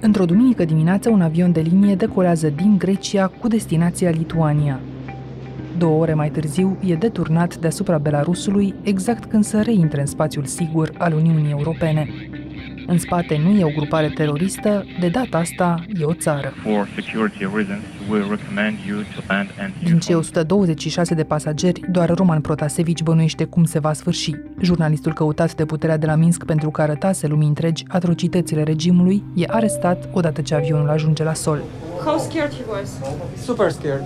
Într-o duminică dimineață, un avion de linie decolează din Grecia cu destinația Lituania. Două ore mai târziu, e deturnat deasupra Belarusului, exact când să reintre în spațiul sigur al Uniunii Europene. În spate nu e o grupare teroristă, de data asta e o țară. Din cei 126 de pasageri, doar Roman Protasevici bănuiește cum se va sfârși. Jurnalistul căutat de puterea de la Minsk pentru că arătase lumii întregi atrocitățile regimului e arestat odată ce avionul ajunge la sol. How scared he was? Super scared.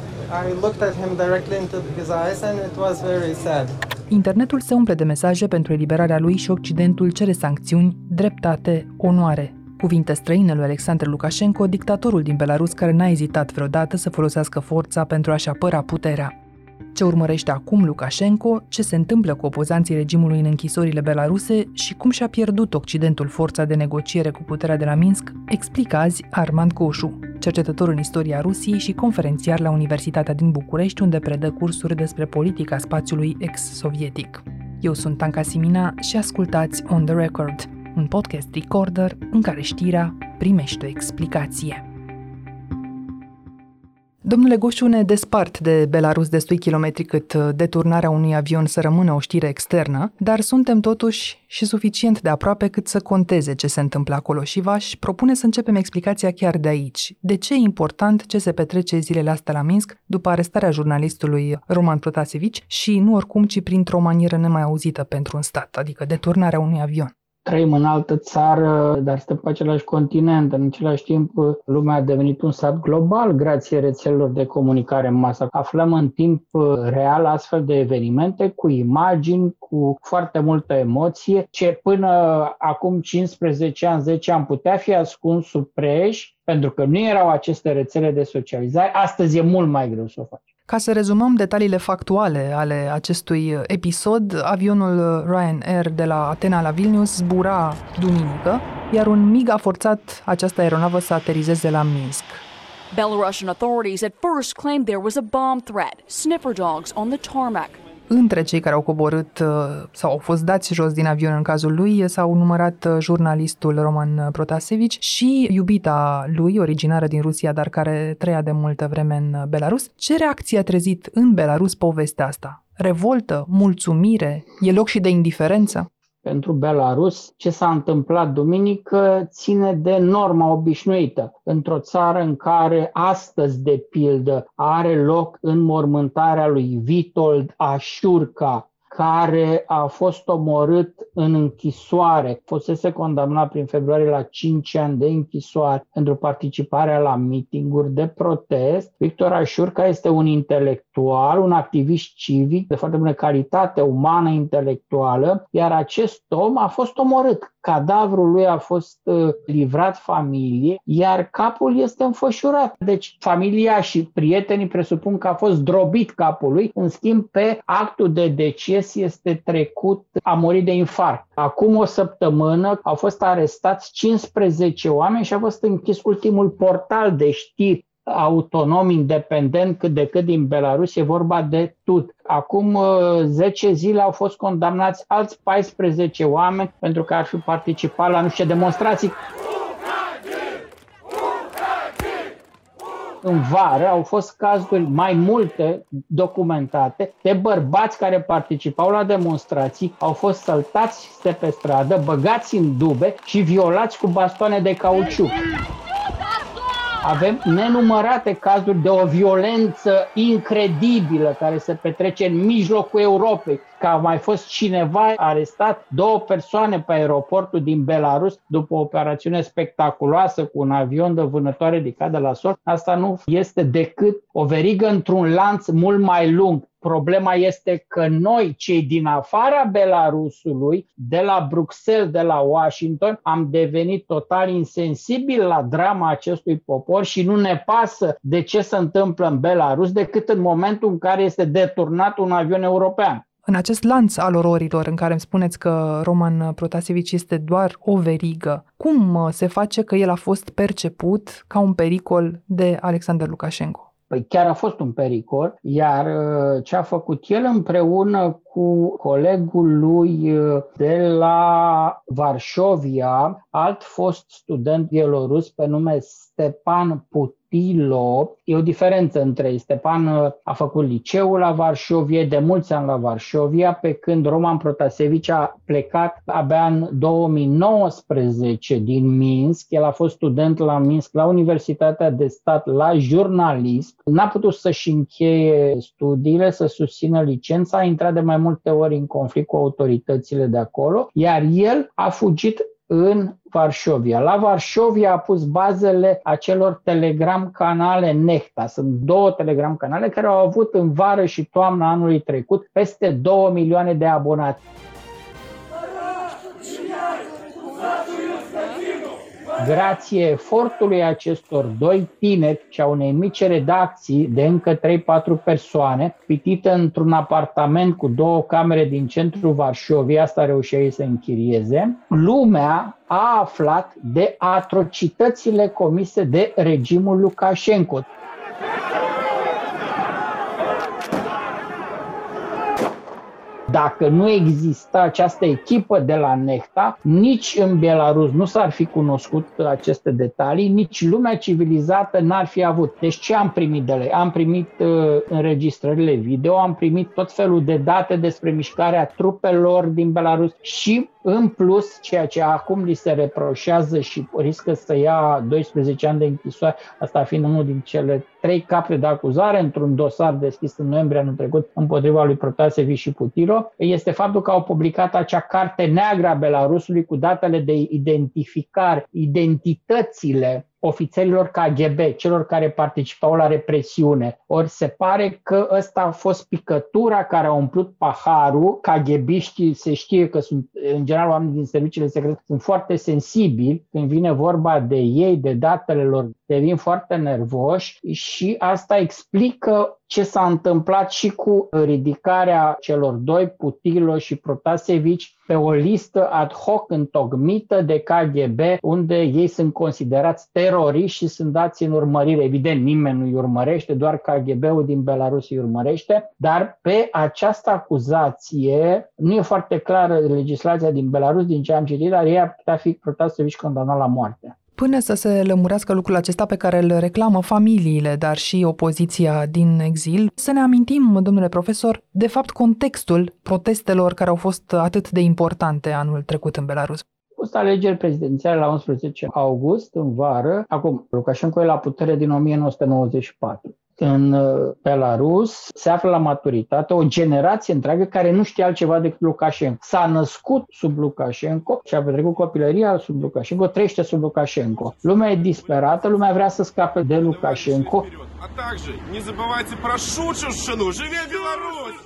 I looked at him directly into his eyes and it was very sad. Internetul se umple de mesaje pentru eliberarea lui și Occidentul cere sancțiuni, dreptate, onoare. Cuvinte străine lui Alexander Lukashenko, dictatorul din Belarus care n-a ezitat vreodată să folosească forța pentru a-și apăra puterea. Ce urmărește acum Lukashenko, ce se întâmplă cu opozanții regimului în închisorile belaruse și cum și-a pierdut Occidentul forța de negociere cu puterea de la Minsk, explică azi Armand Coșu, cercetător în istoria Rusiei și conferențiar la Universitatea din București, unde predă cursuri despre politica spațiului ex-sovietic. Eu sunt Anca Simina și ascultați On The Record, un podcast recorder în care știrea primește o explicație. Domnule Goșu, ne despart de Belarus destui kilometri cât uh, deturnarea unui avion să rămână o știre externă, dar suntem totuși și suficient de aproape cât să conteze ce se întâmplă acolo și v-aș propune să începem explicația chiar de aici. De ce e important ce se petrece zilele astea la Minsk după arestarea jurnalistului Roman Protasevici și nu oricum, ci printr-o manieră nemai auzită pentru un stat, adică deturnarea unui avion? Trăim în altă țară, dar suntem pe același continent. În același timp, lumea a devenit un sat global grație rețelelor de comunicare în masă. Aflăm în timp real astfel de evenimente cu imagini, cu foarte multă emoție, ce până acum 15 ani, 10 ani putea fi ascuns sub preș, pentru că nu erau aceste rețele de socializare. Astăzi e mult mai greu să o faci. Ca să rezumăm detaliile factuale ale acestui episod, avionul Ryanair de la Atena la Vilnius zbura duminică, iar un MiG a forțat această aeronavă să aterizeze la Minsk. Belarusian authorities at first claimed there was a bomb threat, sniffer dogs on the tarmac între cei care au coborât uh, sau au fost dați jos din avion în cazul lui s-au numărat uh, jurnalistul Roman Protasevici și iubita lui, originară din Rusia, dar care trăia de multă vreme în Belarus. Ce reacție a trezit în Belarus povestea asta? Revoltă? Mulțumire? E loc și de indiferență? Pentru Belarus, ce s-a întâmplat duminică ține de norma obișnuită. Într-o țară în care astăzi, de pildă, are loc înmormântarea lui Vitold Așurca, care a fost omorât în închisoare, fusese condamnat prin februarie la 5 ani de închisoare pentru participarea la mitinguri de protest. Victor Așurca este un intelectual, un activist civic de foarte bună calitate umană intelectuală, iar acest om a fost omorât. Cadavrul lui a fost uh, livrat familie, iar capul este înfășurat. Deci familia și prietenii presupun că a fost drobit capul lui, în schimb pe actul de deces este trecut, a murit de infarct. Acum o săptămână au fost arestați 15 oameni și a fost închis ultimul portal de știri autonom, independent cât de cât din Belarus, e vorba de TUT. Acum 10 uh, zile au fost condamnați alți 14 oameni pentru că ar fi participat la nu știu demonstrații. În vară au fost cazuri mai multe documentate de bărbați care participau la demonstrații, au fost săltați de pe stradă, băgați în dube și violați cu bastoane de cauciuc. Avem nenumărate cazuri de o violență incredibilă care se petrece în mijlocul Europei, că a mai fost cineva arestat, două persoane pe aeroportul din Belarus după o operațiune spectaculoasă cu un avion de vânătoare ridicat de la sol. Asta nu este decât o verigă într-un lanț mult mai lung. Problema este că noi, cei din afara Belarusului, de la Bruxelles, de la Washington, am devenit total insensibili la drama acestui popor și nu ne pasă de ce se întâmplă în Belarus decât în momentul în care este deturnat un avion european. În acest lanț al ororilor în care îmi spuneți că Roman Protasevici este doar o verigă, cum se face că el a fost perceput ca un pericol de Alexander Lukashenko? Păi chiar a fost un pericol, iar uh, ce a făcut el împreună cu colegul lui uh, de la Varșovia, alt fost student bielorus pe nume Stepan Put Pilo. E o diferență între ei. Stepan uh, a făcut liceul la Varșovie, de mulți ani la Varșovia, pe când Roman Protasevici a plecat abia în 2019 din Minsk. El a fost student la Minsk, la Universitatea de Stat, la jurnalist. N-a putut să-și încheie studiile, să susțină licența, a intrat de mai multe ori în conflict cu autoritățile de acolo, iar el a fugit în Varșovia. La Varșovia a pus bazele acelor telegram canale Nehta. Sunt două telegram canale care au avut în vară și toamna anului trecut peste 2 milioane de abonați. Grație efortului acestor doi tineri și a unei mici redacții de încă 3-4 persoane, pitită într-un apartament cu două camere din centrul Varșovia, asta reușea ei să închirieze, lumea a aflat de atrocitățile comise de regimul Lukashenko. Dacă nu exista această echipă de la Nehta, nici în Belarus nu s-ar fi cunoscut aceste detalii, nici lumea civilizată n-ar fi avut. Deci ce am primit de la Am primit uh, înregistrările video, am primit tot felul de date despre mișcarea trupelor din Belarus și în plus, ceea ce acum li se reproșează și riscă să ia 12 ani de închisoare, asta fiind unul din cele trei capre de acuzare într-un dosar deschis în noiembrie anul trecut împotriva lui Protasevi și Putiro, este faptul că au publicat acea carte neagră a Belarusului cu datele de identificare, identitățile ofițerilor KGB, celor care participau la represiune. Ori se pare că ăsta a fost picătura care a umplut paharul. KGBiștii se știe că sunt, în general, oamenii din serviciile secrete sunt foarte sensibili când vine vorba de ei, de datele lor, devin foarte nervoși și asta explică ce s-a întâmplat și cu ridicarea celor doi, Putilo și Protasevici, pe o listă ad hoc întocmită de KGB, unde ei sunt considerați teroriști și sunt dați în urmărire. Evident, nimeni nu îi urmărește, doar KGB-ul din Belarus îi urmărește, dar pe această acuzație nu e foarte clară legislația din Belarus, din ce am citit, dar ei ar putea fi Protasevici condamnat la moarte. Până să se lămurească lucrul acesta pe care îl reclamă familiile, dar și opoziția din exil, să ne amintim, domnule profesor, de fapt contextul protestelor care au fost atât de importante anul trecut în Belarus. Fost alegeri prezidențiale la 11 august, în vară. Acum, Lukashenko e la putere din 1994 în uh, Belarus se află la maturitate o generație întreagă care nu știe altceva decât Lukashenko. S-a născut sub Lukashenko și a petrecut copilăria sub Lukashenko, trăiește sub Lukashenko. Lumea e disperată, lumea vrea să scape de Lukashenko.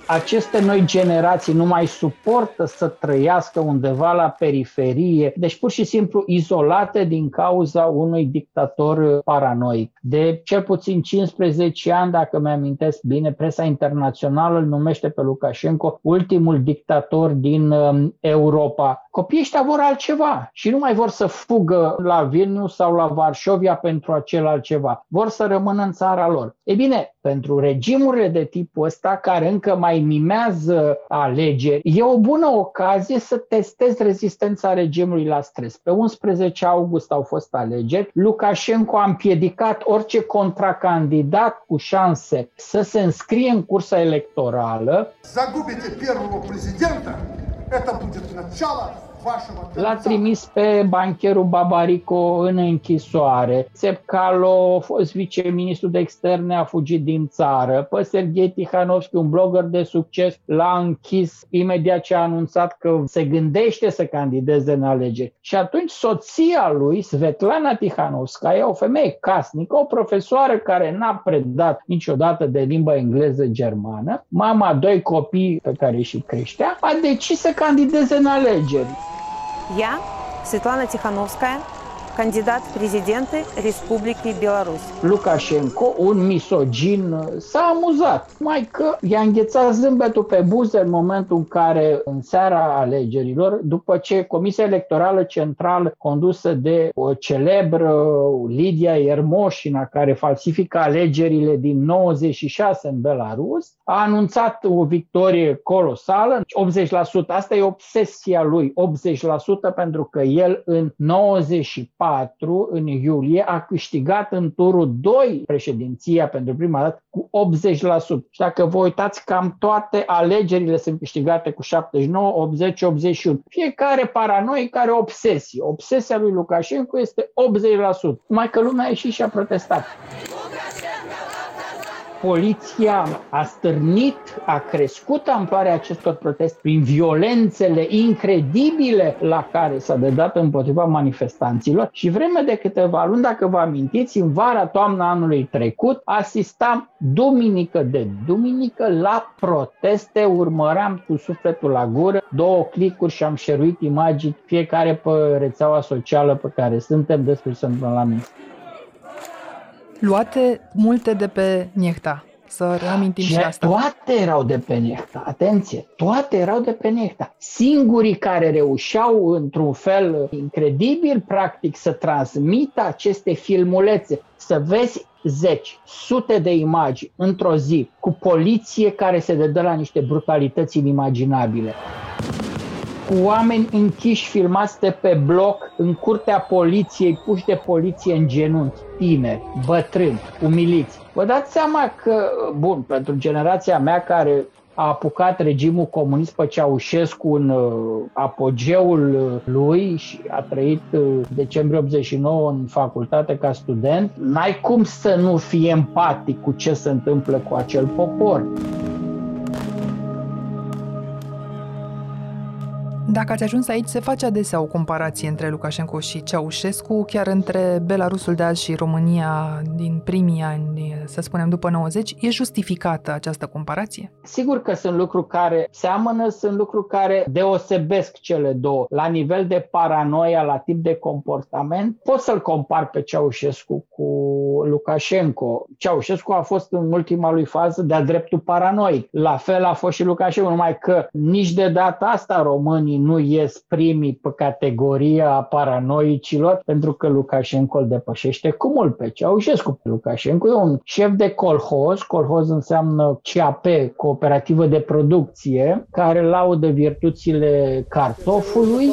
Aceste noi generații nu mai suportă să trăiască undeva la periferie, deci pur și simplu izolate din cauza unui dictator paranoic. De cel puțin 15 10 ani, dacă mi-amintesc bine, presa internațională îl numește pe Lukashenko ultimul dictator din um, Europa. Copiii ăștia vor altceva și nu mai vor să fugă la Vilnius sau la Varșovia pentru acel altceva. Vor să rămână în țara lor. E bine, pentru regimurile de tipul ăsta, care încă mai mimează alegeri, e o bună ocazie să testezi rezistența regimului la stres. Pe 11 august au fost alegeri, Lukashenko a împiedicat orice contracandidat cu șanse să se înscrie în cursa electorală. Загубите первого президента, это будет начало L-a trimis pe bancherul Babarico în închisoare. Țepcalo, fost viceministru de externe, a fugit din țară. Pe Serghei Tihanovski, un blogger de succes, l-a închis imediat ce a anunțat că se gândește să candideze în alegeri. Și atunci soția lui, Svetlana Tihanovskaya, o femeie casnică, o profesoară care n-a predat niciodată de limba engleză-germană, mama doi copii pe care și creștea, a decis să candideze în alegeri. Я, Светлана Тихановская, кандидат в президенты Республики Беларусь. Lukashenko, un misogin, s-a amuzat, mai că i-a înghețat zâmbetul pe buze în momentul în care, în seara alegerilor, după ce Comisia Electorală Centrală, condusă de o celebră Lidia Iermoșina, care falsifică alegerile din 96 în Belarus, a anunțat o victorie colosală, 80%, asta e obsesia lui, 80% pentru că el în 94, în iulie, a câștigat în turul 2 președinția pentru prima dată cu 80%. Și dacă vă uitați, cam toate alegerile sunt câștigate cu 79, 80, 81. Fiecare paranoic are obsesie. Obsesia lui Lukashenko este 80%. Mai că lumea a ieșit și a protestat poliția a stârnit, a crescut amploarea acestor proteste prin violențele incredibile la care s-a dedat împotriva manifestanților. Și vreme de câteva luni, dacă vă amintiți, în vara, toamna anului trecut, asistam duminică de duminică la proteste, urmăream cu sufletul la gură, două clicuri și am șeruit imagini fiecare pe rețeaua socială pe care suntem despre să la mine luate multe de pe Niehta. Să reamintim și, și asta. Toate erau de pe Niehta, atenție, toate erau de pe Niehta. Singurii care reușeau într-un fel incredibil, practic, să transmită aceste filmulețe, să vezi zeci, sute de imagini într-o zi cu poliție care se dedă la niște brutalități inimaginabile cu oameni închiși filmați de pe bloc în curtea poliției, puși de poliție în genunchi, tineri, bătrâni, umiliți. Vă dați seama că, bun, pentru generația mea care a apucat regimul comunist pe Ceaușescu în uh, apogeul uh, lui și a trăit uh, decembrie 89 în facultate ca student, n-ai cum să nu fii empatic cu ce se întâmplă cu acel popor. Dacă ați ajuns aici, se face adesea o comparație între Lukashenko și Ceaușescu, chiar între Belarusul de azi și România din primii ani, să spunem după 90. E justificată această comparație? Sigur că sunt lucruri care seamănă, sunt lucruri care deosebesc cele două. La nivel de paranoia, la tip de comportament, pot să-l compar pe Ceaușescu cu Lukashenko. Ceaușescu a fost în ultima lui fază de-a dreptul paranoic. La fel a fost și Lukashenko, numai că nici de data asta românii nu ies primii pe categoria paranoicilor, pentru că Lukashenko îl depășește cu mult pe Ceaușescu. Lukashenko e un șef de colhoz, colhoz înseamnă CAP, cooperativă de producție, care laudă virtuțile cartofului,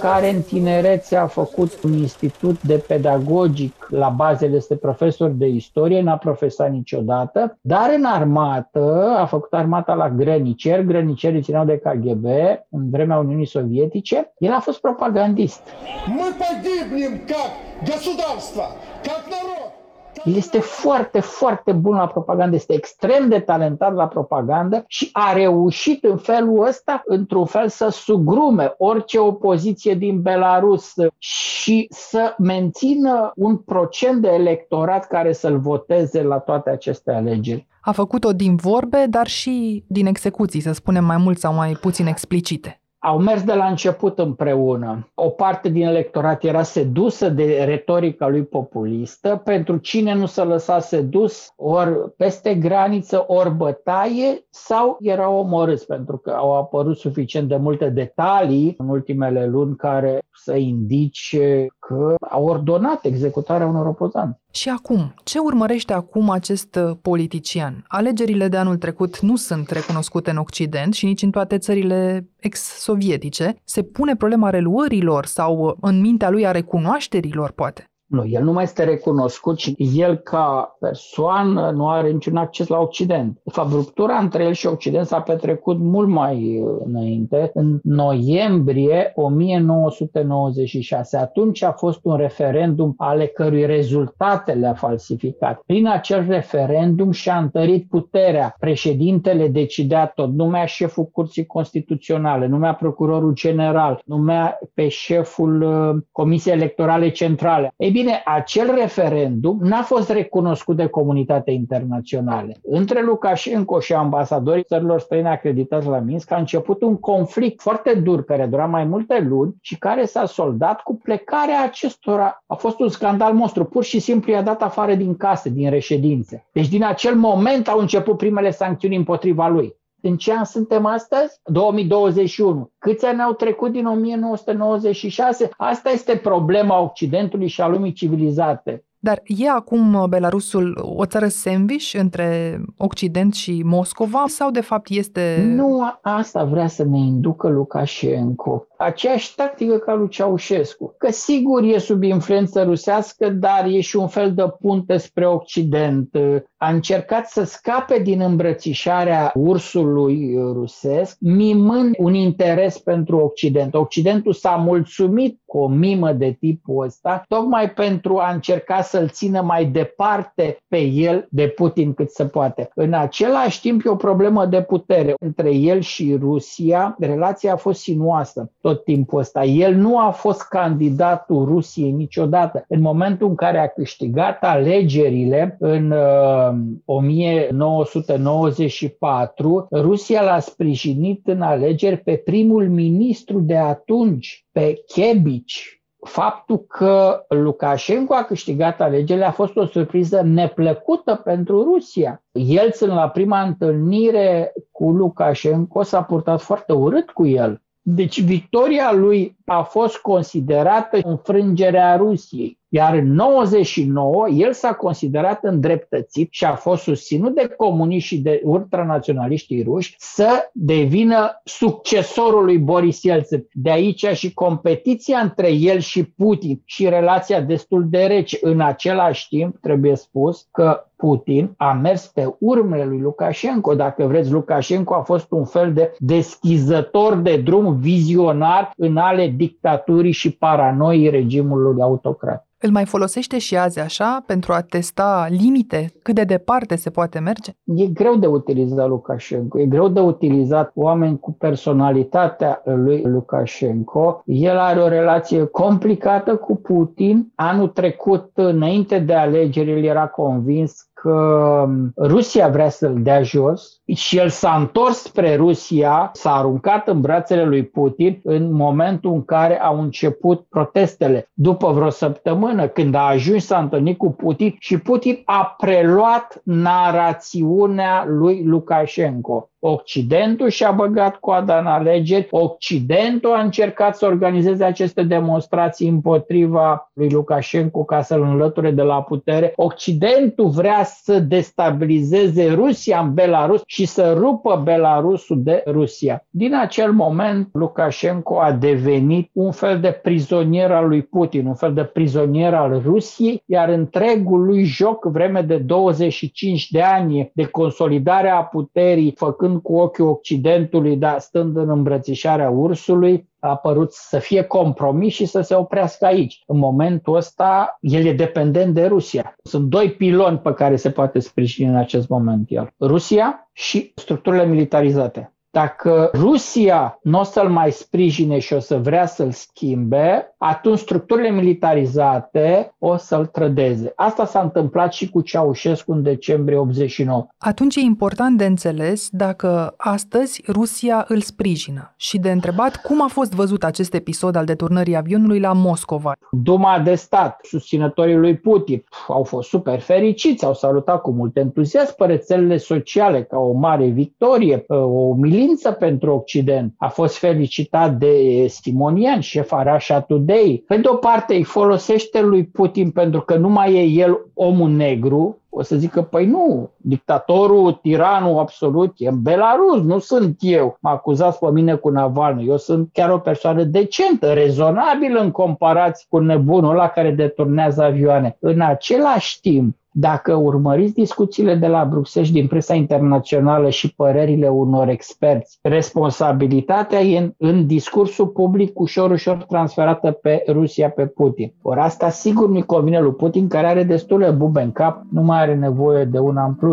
care în tinerețe a făcut un institut de pedagogic la bazele, este profesor de istorie, n-a profesat niciodată, dar în armată a făcut armata la grăniceri, grănicerii țineau de KGB în vremea Uniunii Sovietice, el a fost propagandist. Мы погибнем как государство, как народ. El este foarte, foarte bun la propagandă, este extrem de talentat la propagandă și a reușit în felul ăsta, într-un fel, să sugrume orice opoziție din Belarus și să mențină un procent de electorat care să-l voteze la toate aceste alegeri. A făcut-o din vorbe, dar și din execuții, să spunem mai mult sau mai puțin explicite au mers de la început împreună. O parte din electorat era sedusă de retorica lui populistă, pentru cine nu se lăsa sedus ori peste graniță, ori bătaie, sau erau omorâți, pentru că au apărut suficient de multe detalii în ultimele luni care să indice că au ordonat executarea unor opozanți. Și acum, ce urmărește acum acest uh, politician? Alegerile de anul trecut nu sunt recunoscute în Occident și nici în toate țările ex-sovietice. Se pune problema reluărilor sau uh, în mintea lui a recunoașterilor, poate? Nu, el nu mai este recunoscut și el ca persoană nu are niciun acces la Occident. De fapt, ruptura între el și Occident s-a petrecut mult mai uh, înainte, în noiembrie 1996. Atunci a fost un referendum ale cărui rezultate le-a falsificat. Prin acel referendum și-a întărit puterea. Președintele decidea tot, numea șeful Curții Constituționale, numea procurorul general, numea pe șeful uh, Comisiei Electorale Centrale. Ei bine, bine, acel referendum n-a fost recunoscut de comunitatea internațională. Între Lukashenko și ambasadorii țărilor străine acreditați la Minsk a început un conflict foarte dur care dura mai multe luni și care s-a soldat cu plecarea acestora. A fost un scandal monstru. Pur și simplu i-a dat afară din case, din reședințe. Deci din acel moment au început primele sancțiuni împotriva lui. În ce an suntem astăzi? 2021. Câți ani au trecut din 1996? Asta este problema Occidentului și a lumii civilizate. Dar e acum uh, Belarusul o țară sandwich între Occident și Moscova sau de fapt este... Nu asta vrea să ne inducă Lukashenko. Aceeași tactică ca lui Ceaușescu. Că sigur e sub influență rusească, dar e și un fel de punte spre Occident. A încercat să scape din îmbrățișarea ursului rusesc, mimând un interes pentru Occident. Occidentul s-a mulțumit cu o mimă de tipul ăsta, tocmai pentru a încerca să-l țină mai departe pe el de Putin cât se poate. În același timp e o problemă de putere. Între el și Rusia, relația a fost sinuoasă tot timpul ăsta. El nu a fost candidatul Rusiei niciodată. În momentul în care a câștigat alegerile în uh, 1994, Rusia l-a sprijinit în alegeri pe primul ministru de atunci, pe Kebici, faptul că Lukashenko a câștigat alegerile a fost o surpriză neplăcută pentru Rusia. Yeltsin la prima întâlnire cu Lukashenko s-a purtat foarte urât cu el. Deci victoria lui a fost considerată înfrângerea Rusiei. Iar în 99 el s-a considerat îndreptățit și a fost susținut de comuniști și de ultranaționaliștii ruși să devină succesorul lui Boris Yeltsin. De aici și competiția între el și Putin și relația destul de rece. În același timp, trebuie spus că Putin a mers pe urmele lui Lukashenko. Dacă vreți, Lukashenko a fost un fel de deschizător de drum vizionar în ale dictaturii și paranoii regimului autocrat. Îl mai folosește și azi așa pentru a testa limite cât de departe se poate merge? E greu de utilizat Lukashenko, e greu de utilizat oameni cu personalitatea lui Lukashenko. El are o relație complicată cu Putin. Anul trecut, înainte de alegeri, el era convins că Rusia vrea să-l dea jos și el s-a întors spre Rusia, s-a aruncat în brațele lui Putin în momentul în care au început protestele. După vreo săptămână, când a ajuns, s-a întâlnit cu Putin și Putin a preluat narațiunea lui Lukashenko. Occidentul și-a băgat coada în alegeri, Occidentul a încercat să organizeze aceste demonstrații împotriva lui Lukashenko ca să-l înlăture de la putere. Occidentul vrea să destabilizeze Rusia în Belarus și să rupă Belarusul de Rusia. Din acel moment, Lukashenko a devenit un fel de prizonier al lui Putin, un fel de prizonier al Rusiei, iar întregul lui joc, vreme de 25 de ani de consolidare a puterii, făcând stând cu ochiul Occidentului, dar stând în îmbrățișarea ursului, a părut să fie compromis și să se oprească aici. În momentul ăsta, el e dependent de Rusia. Sunt doi piloni pe care se poate sprijini în acest moment el. Rusia și structurile militarizate. Dacă Rusia nu o să-l mai sprijine și o să vrea să-l schimbe, atunci structurile militarizate o să-l trădeze. Asta s-a întâmplat și cu Ceaușescu în decembrie 89. Atunci e important de înțeles dacă astăzi Rusia îl sprijină și de întrebat cum a fost văzut acest episod al deturnării avionului la Moscova. Duma de stat, susținătorii lui Putin, au fost super fericiți, au salutat cu mult entuziasm pe rețelele sociale ca o mare victorie, o umilință pentru Occident. A fost felicitat de Simonian, șef Arașa Today. Pe de o parte îi folosește lui Putin pentru că nu mai e el omul negru, o să zică, păi nu, dictatorul, tiranul absolut e în Belarus, nu sunt eu. Mă acuzați pe mine cu Navalny. Eu sunt chiar o persoană decentă, rezonabilă în comparație cu nebunul ăla care deturnează avioane. În același timp, dacă urmăriți discuțiile de la Bruxelles din presa internațională și părerile unor experți, responsabilitatea e în, în discursul public ușor, ușor transferată pe Rusia, pe Putin. Ori asta sigur nu-i convine lui Putin, care are destule bube în cap, nu mai are nevoie de una în plus.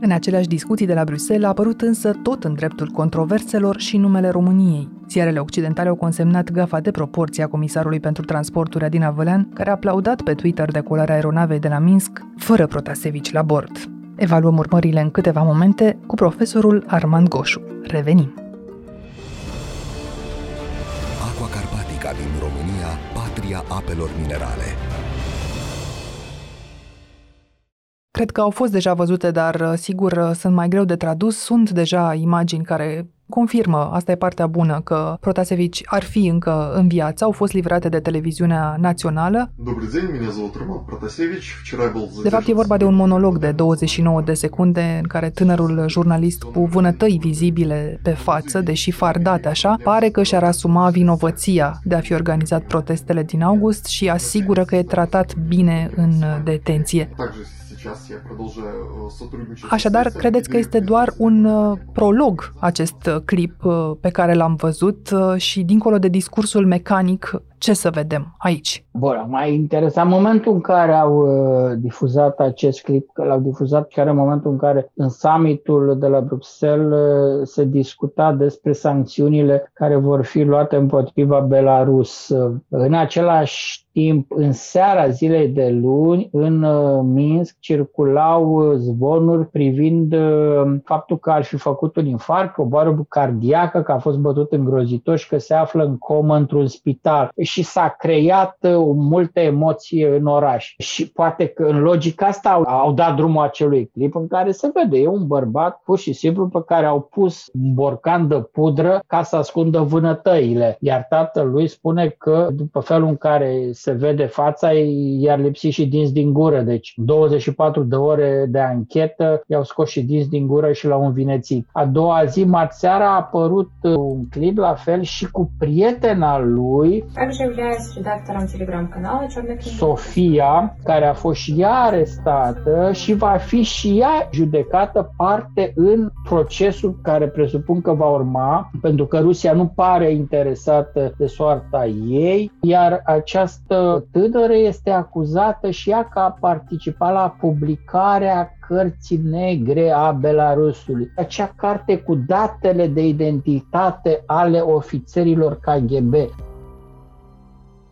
În aceleași discuții de la Bruxelles a apărut însă tot în dreptul controverselor și numele României. Ziarele occidentale au consemnat gafa de proporție a comisarului pentru transporturi Adina Vălean, care a aplaudat pe Twitter decolarea aeronavei de la Minsk, fără Protasevici la bord. Evaluăm urmările în câteva momente cu profesorul Armand Goșu. Revenim! Aqua Carpatica din România, patria apelor minerale. Cred că au fost deja văzute, dar sigur sunt mai greu de tradus. Sunt deja imagini care confirmă, asta e partea bună, că Protasevici ar fi încă în viață, au fost livrate de televiziunea națională. De fapt, e vorba de un monolog de 29 de secunde în care tânărul jurnalist cu vânătăi vizibile pe față, deși fardate așa, pare că și-ar asuma vinovăția de a fi organizat protestele din august și asigură că e tratat bine în detenție. Э, Așadar, credeți că este doar un uh, prolog acest uh, clip uh, pe care l-am văzut și dincolo de discursul mecanic ce să vedem aici? Bun, mai interesant momentul în care au uh, difuzat acest clip, că l-au difuzat chiar în momentul în care în summitul de la Bruxelles uh, se discuta despre sancțiunile care vor fi luate împotriva Belarus. În același timp, în seara zilei de luni, în uh, Minsk circulau zvonuri privind faptul că ar fi făcut un infarct, o boarbă cardiacă, că a fost bătut îngrozitor și că se află în comă într-un spital și s-a creat uh, multe emoții în oraș. Și poate că în logica asta au, au dat drumul acelui clip în care se vede, e un bărbat pur și simplu pe care au pus un borcan de pudră ca să ascundă vânătăile. Iar tatălui spune că după felul în care se vede fața, i-ar lipsi și dinți din gură. Deci 24 de ore de anchetă i-au scos și dinți din gură și l-au învinețit. A doua zi, marțeara, a apărut uh, un clip la fel și cu prietena lui Также являюсь редактором телеграм-канала «Черная книга». Sofia, care a fost și ea arestată și va fi și ea judecată parte în procesul care presupun că va urma, pentru că Rusia nu pare interesată de soarta ei, iar această tânără este acuzată și ea că a participat la publicarea cărții negre a Belarusului. Acea carte cu datele de identitate ale ofițerilor KGB.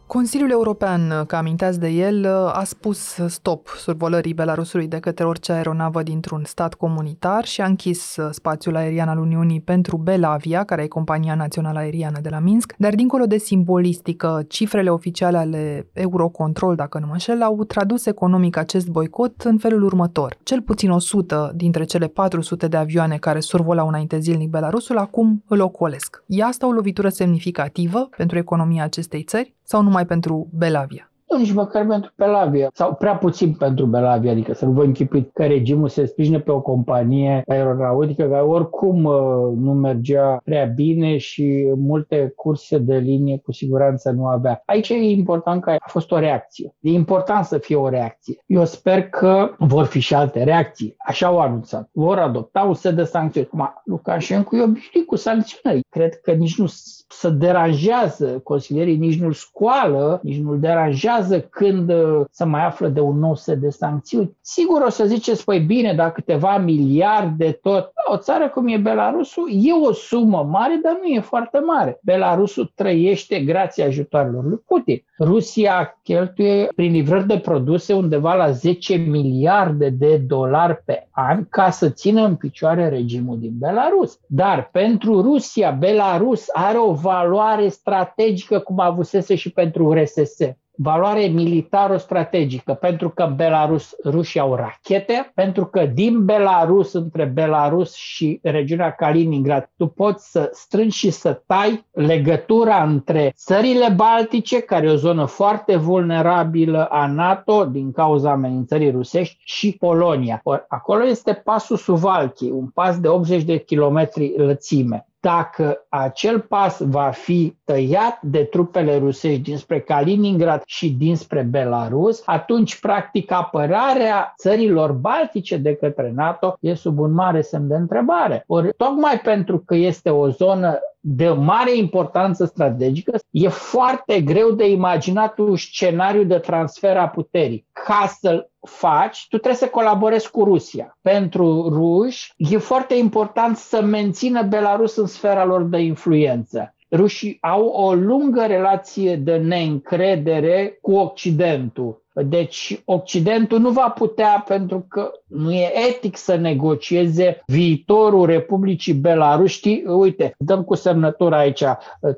Consiliul European, că aminteați de el, a spus stop survolării Belarusului de către orice aeronavă dintr-un stat comunitar și a închis spațiul aerian al Uniunii pentru Belavia, care e compania națională aeriană de la Minsk, dar dincolo de simbolistică, cifrele oficiale ale Eurocontrol, dacă nu mă înșel, au tradus economic acest boicot în felul următor. Cel puțin 100 dintre cele 400 de avioane care survolau înainte zilnic Belarusul acum îl ocolesc. E asta o lovitură semnificativă pentru economia acestei țări? Sau numai pentru Belavia? Nu, nici măcar pentru Belavia, sau prea puțin pentru Belavia, adică să nu vă închipui că regimul se sprijine pe o companie aeronautică care oricum uh, nu mergea prea bine și multe curse de linie cu siguranță nu avea. Aici e important că a fost o reacție. E important să fie o reacție. Eu sper că vor fi și alte reacții. Așa au anunțat. Vor adopta un set de sancțiuni. Acum, Lukashenko e obișnuit cu sancțiuni. Cred că nici nu se deranjează, consilierii nici nu-l scoală, nici nu-l deranjează când uh, se mai află de un nou set de sancțiuni. Sigur o să ziceți, păi bine, dacă câteva miliarde tot, o țară cum e Belarusul e o sumă mare, dar nu e foarte mare. Belarusul trăiește grație ajutoarelor lui Putin. Rusia cheltuie prin livrări de produse undeva la 10 miliarde de dolari pe an ca să țină în picioare regimul din Belarus. Dar pentru Rusia, Belarus are o valoare strategică cum avusese și pentru RSS valoare militară-strategică, pentru că în Belarus rușii au rachete, pentru că din Belarus, între Belarus și regiunea Kaliningrad, tu poți să strângi și să tai legătura între țările baltice, care e o zonă foarte vulnerabilă a NATO din cauza amenințării rusești, și Polonia. Or, acolo este pasul Suvalchi, un pas de 80 de kilometri lățime dacă acel pas va fi tăiat de trupele rusești dinspre Kaliningrad și dinspre Belarus, atunci, practic, apărarea țărilor baltice de către NATO e sub un mare semn de întrebare. Ori, tocmai pentru că este o zonă de mare importanță strategică, e foarte greu de imaginat un scenariu de transfer a puterii. Ca să-l faci, tu trebuie să colaborezi cu Rusia. Pentru ruși e foarte important să mențină Belarus în sfera lor de influență. Rușii au o lungă relație de neîncredere cu Occidentul deci Occidentul nu va putea, pentru că nu e etic să negocieze viitorul Republicii Belarus. Știi, uite, dăm cu semnătură aici,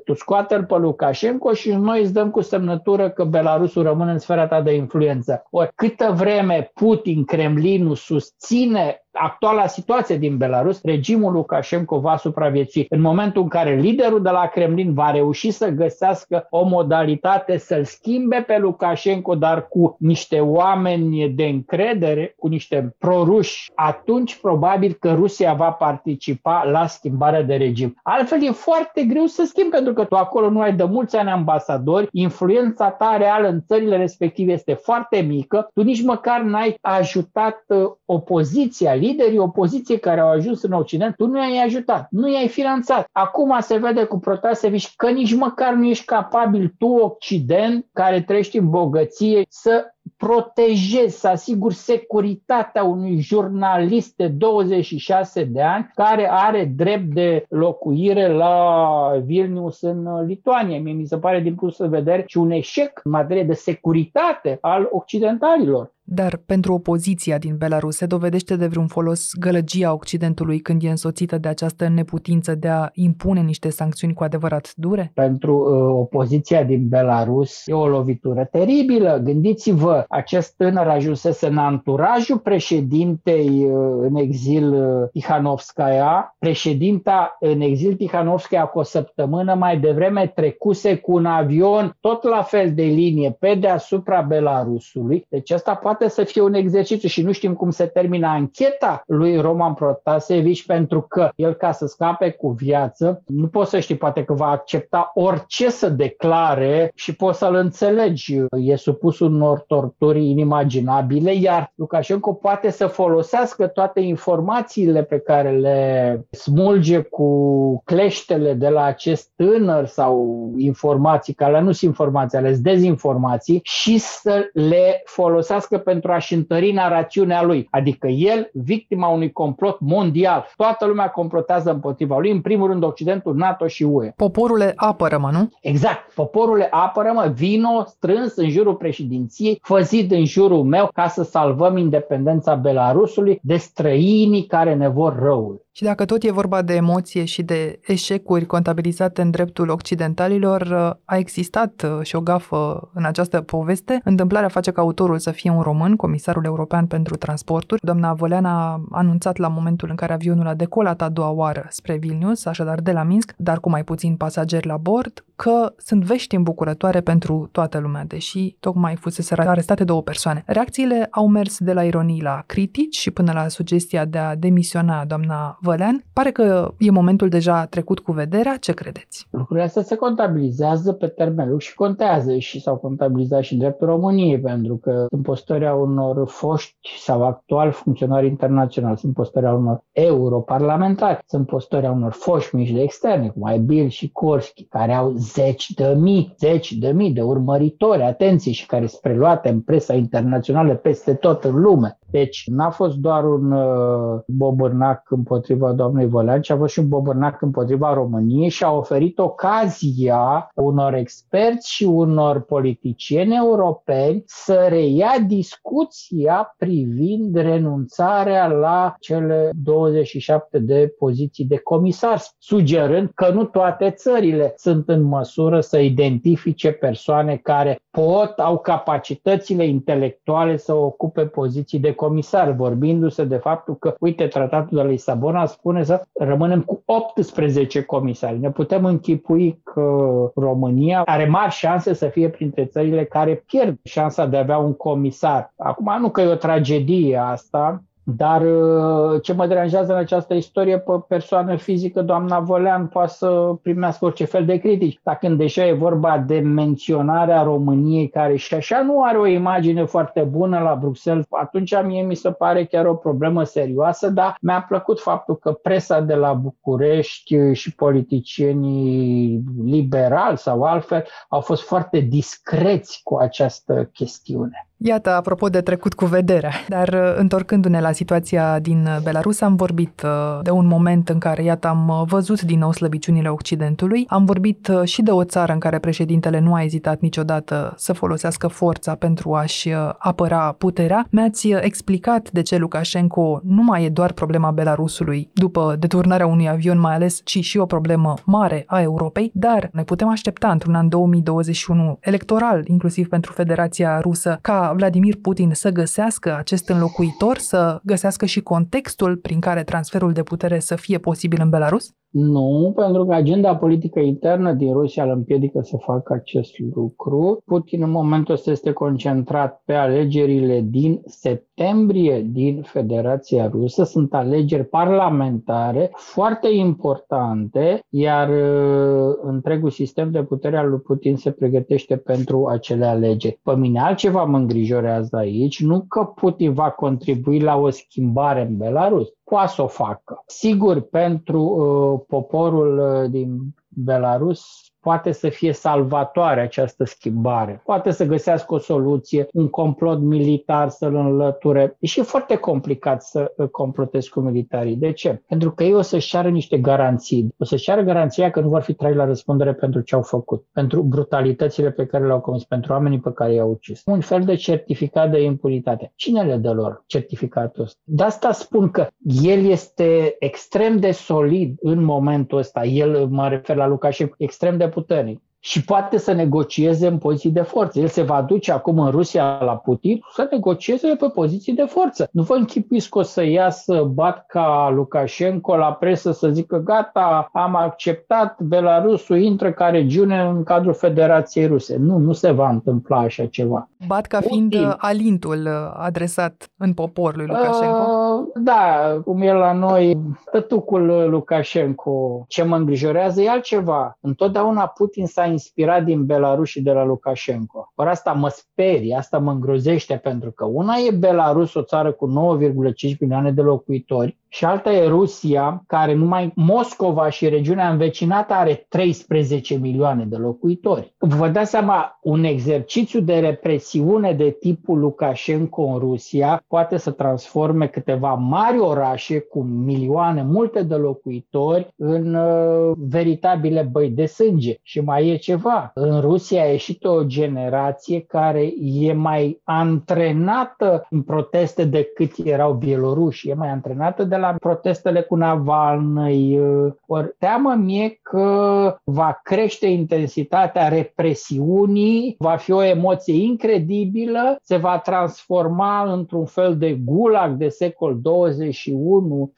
tu scoate-l pe Lukashenko și noi îți dăm cu semnătură că Belarusul rămâne în sfera ta de influență. Ori câtă vreme Putin, Kremlinul susține actuala situație din Belarus, regimul Lukashenko va supraviețui. În momentul în care liderul de la Kremlin va reuși să găsească o modalitate să-l schimbe pe Lukashenko, dar cu niște oameni de încredere, cu niște proruși, atunci probabil că Rusia va participa la schimbarea de regim. Altfel e foarte greu să schimbi, pentru că tu acolo nu ai de mulți ani ambasadori, influența ta reală în țările respective este foarte mică, tu nici măcar n-ai ajutat uh, opoziția, liderii opoziției care au ajuns în Occident, tu nu i-ai ajutat, nu i-ai finanțat. Acum se vede cu Protasevici că nici măcar nu ești capabil tu, Occident, care trăiești în bogăție, să protejezi, să asiguri securitatea unui jurnalist de 26 de ani care are drept de locuire la Vilnius în Lituania. Mie mi se pare din plus de vedere și un eșec în materie de securitate al occidentalilor. Dar pentru opoziția din Belarus se dovedește de vreun folos gălăgia Occidentului când e însoțită de această neputință de a impune niște sancțiuni cu adevărat dure? Pentru uh, opoziția din Belarus e o lovitură teribilă. Gândiți-vă, acest tânăr ajunsese în anturajul președintei uh, în exil uh, Tihanovskaya. Președinta în exil Tihanovskaya cu o săptămână mai devreme trecuse cu un avion tot la fel de linie pe deasupra Belarusului. Deci asta poate poate să fie un exercițiu și nu știm cum se termină ancheta lui Roman Protasevici pentru că el ca să scape cu viață, nu poți să știi poate că va accepta orice să declare și poți să-l înțelegi. E supus unor torturi inimaginabile, iar Lukashenko poate să folosească toate informațiile pe care le smulge cu cleștele de la acest tânăr sau informații, care nu sunt informații, ale dezinformații și să le folosească pentru a-și întări narațiunea lui. Adică el, victima unui complot mondial. Toată lumea complotează împotriva lui, în primul rând Occidentul, NATO și UE. Poporul apără-mă, nu? Exact. Poporul apără-mă, vino strâns în jurul președinției, făzit în jurul meu ca să salvăm independența Belarusului de străinii care ne vor răul. Și dacă tot e vorba de emoție și de eșecuri contabilizate în dreptul occidentalilor, a existat uh, și o gafă în această poveste. Întâmplarea face ca autorul să fie un român, comisarul european pentru transporturi. Doamna Volean a anunțat la momentul în care avionul a decolat a doua oară spre Vilnius, așadar de la Minsk, dar cu mai puțin pasageri la bord, că sunt vești îmbucurătoare pentru toată lumea, deși tocmai fusese arestate două persoane. Reacțiile au mers de la ironii la critici și până la sugestia de a demisiona doamna Vălean. Pare că e momentul deja trecut cu vederea. Ce credeți? Lucrurile astea se contabilizează pe termen lung și contează și s-au contabilizat și în dreptul României, pentru că sunt postări unor foști sau actual funcționari internaționali, sunt postări unor europarlamentari, sunt postări unor foști mici de externe, cum ai Bill și Korski, care au zeci de mii, zeci de mii de urmăritori, atenție, și care sunt preluate în presa internațională peste tot în lume. Deci n-a fost doar un uh, bobârnac împotriva doamnei Vălean, ci a fost și un bobârnac împotriva României și a oferit ocazia unor experți și unor politicieni europeni să reia discuția privind renunțarea la cele 27 de poziții de comisar, sugerând că nu toate țările sunt în măsură să identifice persoane care pot, au capacitățile intelectuale să ocupe poziții de comisar, vorbindu-se de faptul că, uite, tratatul de la Lisabona spune să rămânem cu 18 comisari. Ne putem închipui că România are mari șanse să fie printre țările care pierd șansa de a avea un comisar. Acum nu că e o tragedie asta, Dar uh, ce mă deranjează în această istorie, pe persoană fizică, doamna Volean poate să primească orice fel de critici. Dacă când deja e vorba de menționarea României, care și așa nu are o imagine foarte bună la Bruxelles, atunci mie mi se pare chiar o problemă serioasă, dar mi-a plăcut faptul că presa de la București și politicienii liberali sau altfel au fost foarte discreți cu această chestiune. Iată, apropo de trecut cu vederea, dar uh, întorcându-ne la situația din uh, Belarus, am vorbit uh, de un moment în care, iată, am văzut din nou slăbiciunile Occidentului, am vorbit și de o țară în care președintele nu a ezitat niciodată să folosească forța pentru a-și apăra puterea. Mi-ați explicat de ce Lukashenko nu mai e doar problema Belarusului după deturnarea unui avion mai ales, ci și o problemă mare a Europei, dar ne putem aștepta într-un an 2021 electoral, inclusiv pentru Federația Rusă, ca Vladimir Putin să găsească acest înlocuitor, să găsească și contextul prin care transferul de putere să fie posibil în Belarus? Nu, pentru că agenda politică internă din Rusia îl împiedică să facă acest lucru. Putin în momentul ăsta este concentrat pe alegerile din septembrie din Federația Rusă. Sunt alegeri parlamentare foarte importante, iar uh, întregul sistem de putere al lui Putin se pregătește pentru acele alegeri. Pe mine altceva mă îngrijorează aici, nu că Putin va contribui la o schimbare în Belarus, poate să o facă. Sigur, pentru uh, poporul uh, din Belarus poate să fie salvatoare această schimbare. Poate să găsească o soluție, un complot militar să-l înlăture. E și foarte complicat să complotezi cu militarii. De ce? Pentru că ei o să-și ceară niște garanții. O să-și ceară garanția că nu vor fi trași la răspundere pentru ce au făcut, pentru brutalitățile pe care le-au comis, pentru oamenii pe care i-au ucis. Un fel de certificat de impunitate. Cine le dă lor certificatul ăsta? De asta spun că el este extrem de solid în momentul ăsta. El, mă refer la Lukashenko, extrem de puternic și poate să negocieze în poziții de forță. El se va duce acum în Rusia la Putin să negocieze pe poziții de forță. Nu vă închipuiți că o să iasă bat ca Lukashenko la presă să zică gata, am acceptat, Belarusul intră ca regiune în cadrul Federației Ruse. Nu, nu se va întâmpla așa ceva. Bat ca fiind Putin. alintul adresat în popor lui Lukashenko? Uh, da, cum e la noi, tătucul Lukashenko. Ce mă îngrijorează e altceva. Întotdeauna Putin s-a inspirat din Belarus și de la Lukashenko. Ori asta mă sperie, asta mă îngrozește pentru că una e Belarus, o țară cu 9,5 milioane de locuitori, și alta e Rusia, care numai Moscova și regiunea învecinată are 13 milioane de locuitori. Vă dați seama, un exercițiu de represiune de tipul Lukashenko în Rusia poate să transforme câteva mari orașe cu milioane, multe de locuitori în uh, veritabile băi de sânge. Și mai e ceva. În Rusia a ieșit o generație care e mai antrenată în proteste decât erau bieloruși. E mai antrenată de la protestele cu Navalny. Ori teamă mie că va crește intensitatea represiunii, va fi o emoție incredibilă, se va transforma într-un fel de gulag de secol 21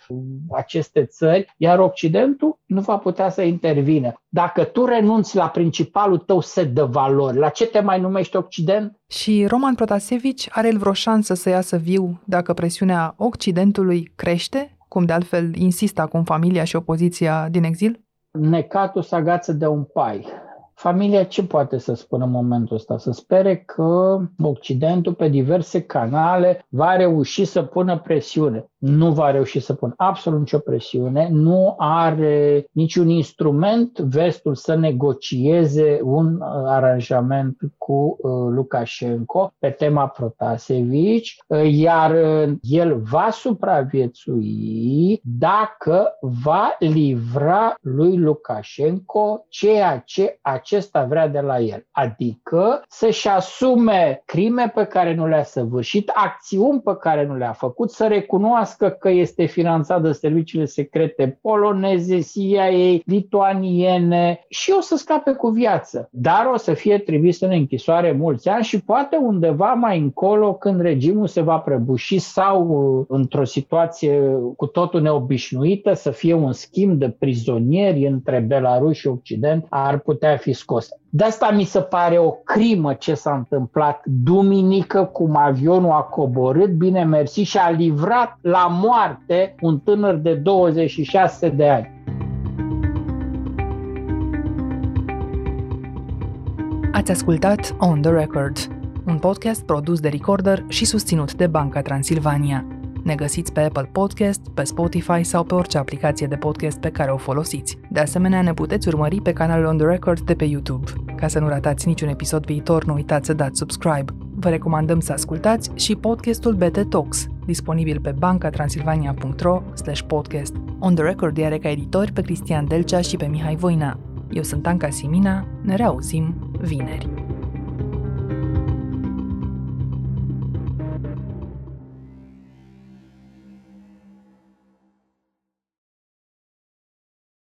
aceste țări, iar Occidentul nu va putea să intervină. Dacă tu renunți la principalul tău set de valori, la ce te mai numești Occident? Și Roman Protasevici are el vreo șansă să iasă viu dacă presiunea Occidentului crește? cum de altfel insistă acum familia și opoziția din exil? Necatul să agață de un pai. Familia ce poate să spună în momentul ăsta? Să spere că Occidentul pe diverse canale va reuși să pună presiune nu va reuși să pună absolut nicio presiune, nu are niciun instrument vestul să negocieze un uh, aranjament cu uh, Lukashenko pe tema Protasevici, uh, iar el va supraviețui dacă va livra lui Lukashenko ceea ce acesta vrea de la el, adică să-și asume crime pe care nu le-a săvârșit, acțiuni pe care nu le-a făcut, să recunoască recunoască că este finanțat de serviciile secrete poloneze, CIA, lituaniene și o să scape cu viață. Dar o să fie trimis în închisoare mulți ani și poate undeva mai încolo când regimul se va prăbuși sau uh, într-o situație cu totul neobișnuită să fie un schimb de prizonieri între Belarus și Occident ar putea fi scos. De asta mi se pare o crimă ce s-a întâmplat duminică cum avionul a coborât, bine mersi, și a livrat la la moarte un tânăr de 26 de ani. Ați ascultat On The Record, un podcast produs de Recorder și susținut de Banca Transilvania. Ne găsiți pe Apple Podcast, pe Spotify sau pe orice aplicație de podcast pe care o folosiți. De asemenea, ne puteți urmări pe canalul On The Record de pe YouTube. Ca să nu ratați niciun episod viitor, nu uitați să dați subscribe. Vă recomandăm să ascultați și podcastul BT Talks, disponibil pe bancatransilvania.ro podcast. On The Record are ca editori pe Cristian Delcea și pe Mihai Voina. Eu sunt Anca Simina, ne reauzim vineri.